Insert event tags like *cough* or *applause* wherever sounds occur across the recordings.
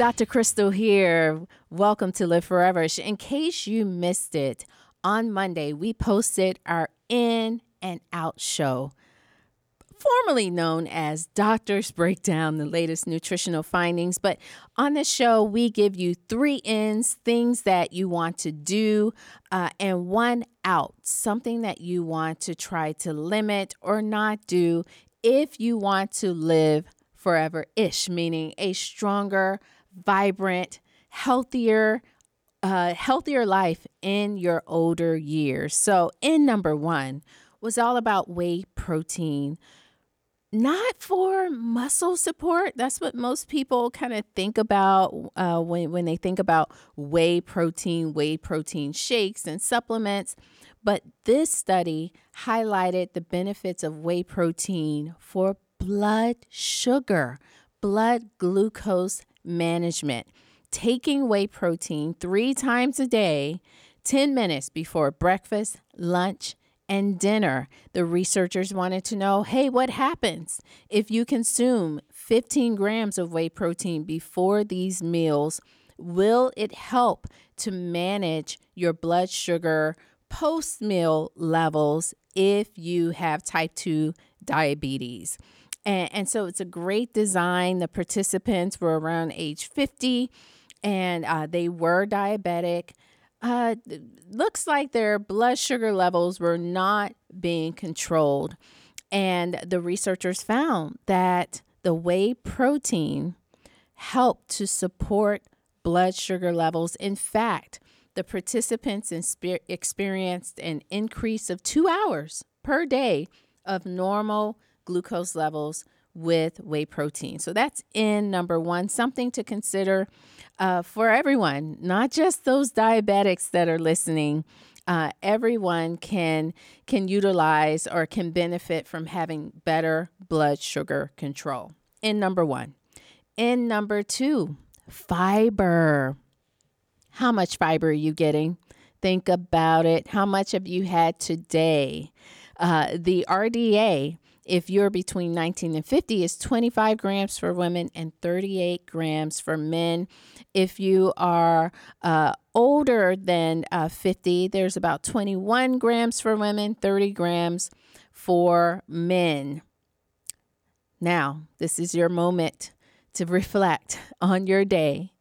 Dr. Crystal here. Welcome to Live Forever. In case you missed it, on Monday we posted our in and out show, formerly known as Doctors Break Down the latest nutritional findings. But on this show, we give you three ins, things that you want to do, uh, and one out, something that you want to try to limit or not do if you want to live forever ish, meaning a stronger, vibrant, healthier, uh, healthier life in your older years. So, in number one was all about whey protein, not for muscle support. That's what most people kind of think about uh, when, when they think about whey protein, whey protein shakes and supplements. But this study highlighted the benefits of whey protein for blood sugar, blood glucose management. Taking whey protein three times a day, 10 minutes before breakfast, lunch, and dinner. The researchers wanted to know hey, what happens if you consume 15 grams of whey protein before these meals? Will it help to manage your blood sugar post meal levels if you have type 2 diabetes? And, and so it's a great design. The participants were around age 50 and uh, they were diabetic. Uh, looks like their blood sugar levels were not being controlled. And the researchers found that the whey protein helped to support blood sugar levels. In fact, the participants experienced an increase of two hours per day of normal glucose levels with whey protein. So that's in number one, something to consider uh, for everyone, not just those diabetics that are listening. Uh, everyone can can utilize or can benefit from having better blood sugar control. In number one, in number two, fiber. How much fiber are you getting? Think about it. How much have you had today? Uh, the RDA if you're between 19 and 50 is 25 grams for women and 38 grams for men. If you are uh, older than uh, 50 there's about 21 grams for women 30 grams for men. Now this is your moment to *laughs* reflect on your day.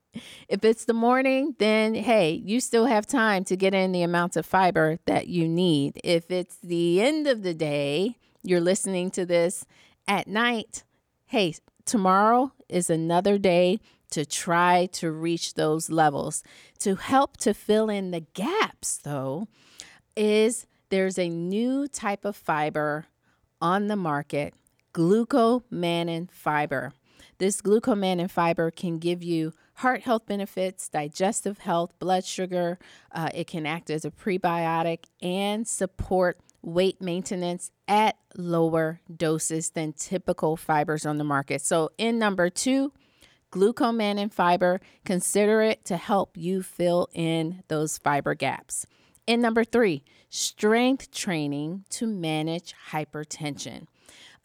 If it's the morning, then hey, you still have time to get in the amounts of fiber that you need. If it's the end of the day, you're listening to this at night, hey, tomorrow is another day to try to reach those levels. To help to fill in the gaps, though, is there's a new type of fiber on the market, glucomannan fiber. This glucomannan fiber can give you heart health benefits, digestive health, blood sugar. Uh, it can act as a prebiotic and support weight maintenance at lower doses than typical fibers on the market. So, in number two, glucomannan fiber, consider it to help you fill in those fiber gaps. In number three, strength training to manage hypertension.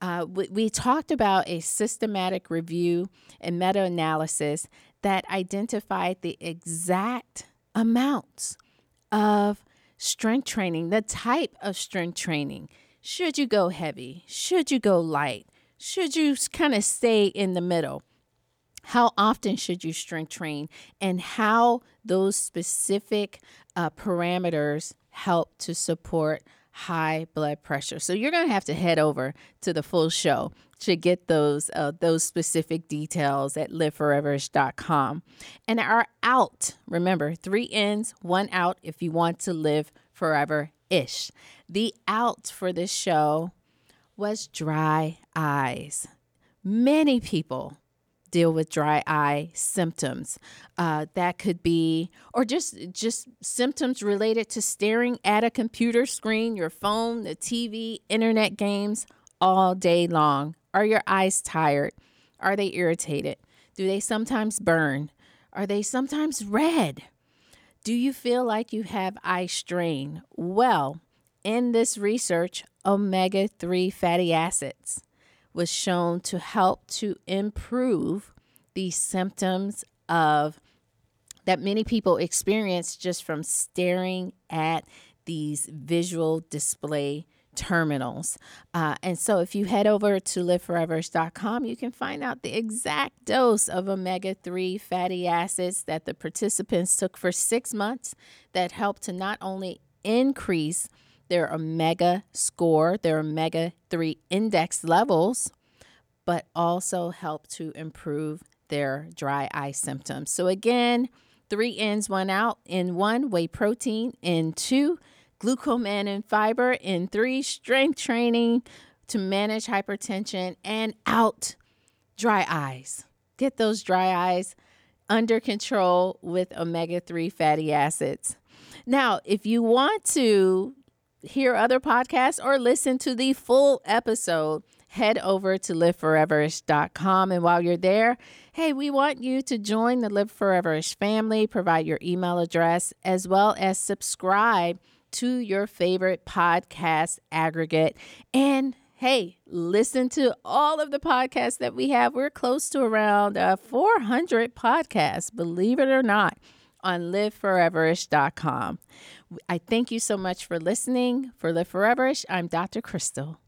Uh, we, we talked about a systematic review and meta analysis that identified the exact amounts of strength training, the type of strength training. Should you go heavy? Should you go light? Should you kind of stay in the middle? How often should you strength train? And how those specific uh, parameters help to support high blood pressure. So you're going to have to head over to the full show to get those uh, those specific details at liveforeverish.com. And our out, remember, 3 ins, 1 out if you want to live forever ish. The out for this show was dry eyes. Many people deal with dry eye symptoms. Uh, that could be, or just just symptoms related to staring at a computer screen, your phone, the TV, internet games all day long. Are your eyes tired? Are they irritated? Do they sometimes burn? Are they sometimes red? Do you feel like you have eye strain? Well, in this research, omega 3 fatty acids was shown to help to improve the symptoms of that many people experience just from staring at these visual display terminals. Uh, and so if you head over to liveforeverish.com, you can find out the exact dose of omega 3 fatty acids that the participants took for six months that helped to not only increase their omega score, their omega 3 index levels, but also help to improve their dry eye symptoms. So, again, three ins, one out. In one, whey protein. In two, glucomannan fiber. In three, strength training to manage hypertension. And out, dry eyes. Get those dry eyes under control with omega 3 fatty acids. Now, if you want to hear other podcasts or listen to the full episode, head over to liveforeverish.com. And while you're there, hey, we want you to join the Live Foreverish family, provide your email address, as well as subscribe to your favorite podcast aggregate. And hey, listen to all of the podcasts that we have. We're close to around uh, 400 podcasts, believe it or not, on liveforeverish.com. I thank you so much for listening. For Live Foreverish, I'm Dr. Crystal.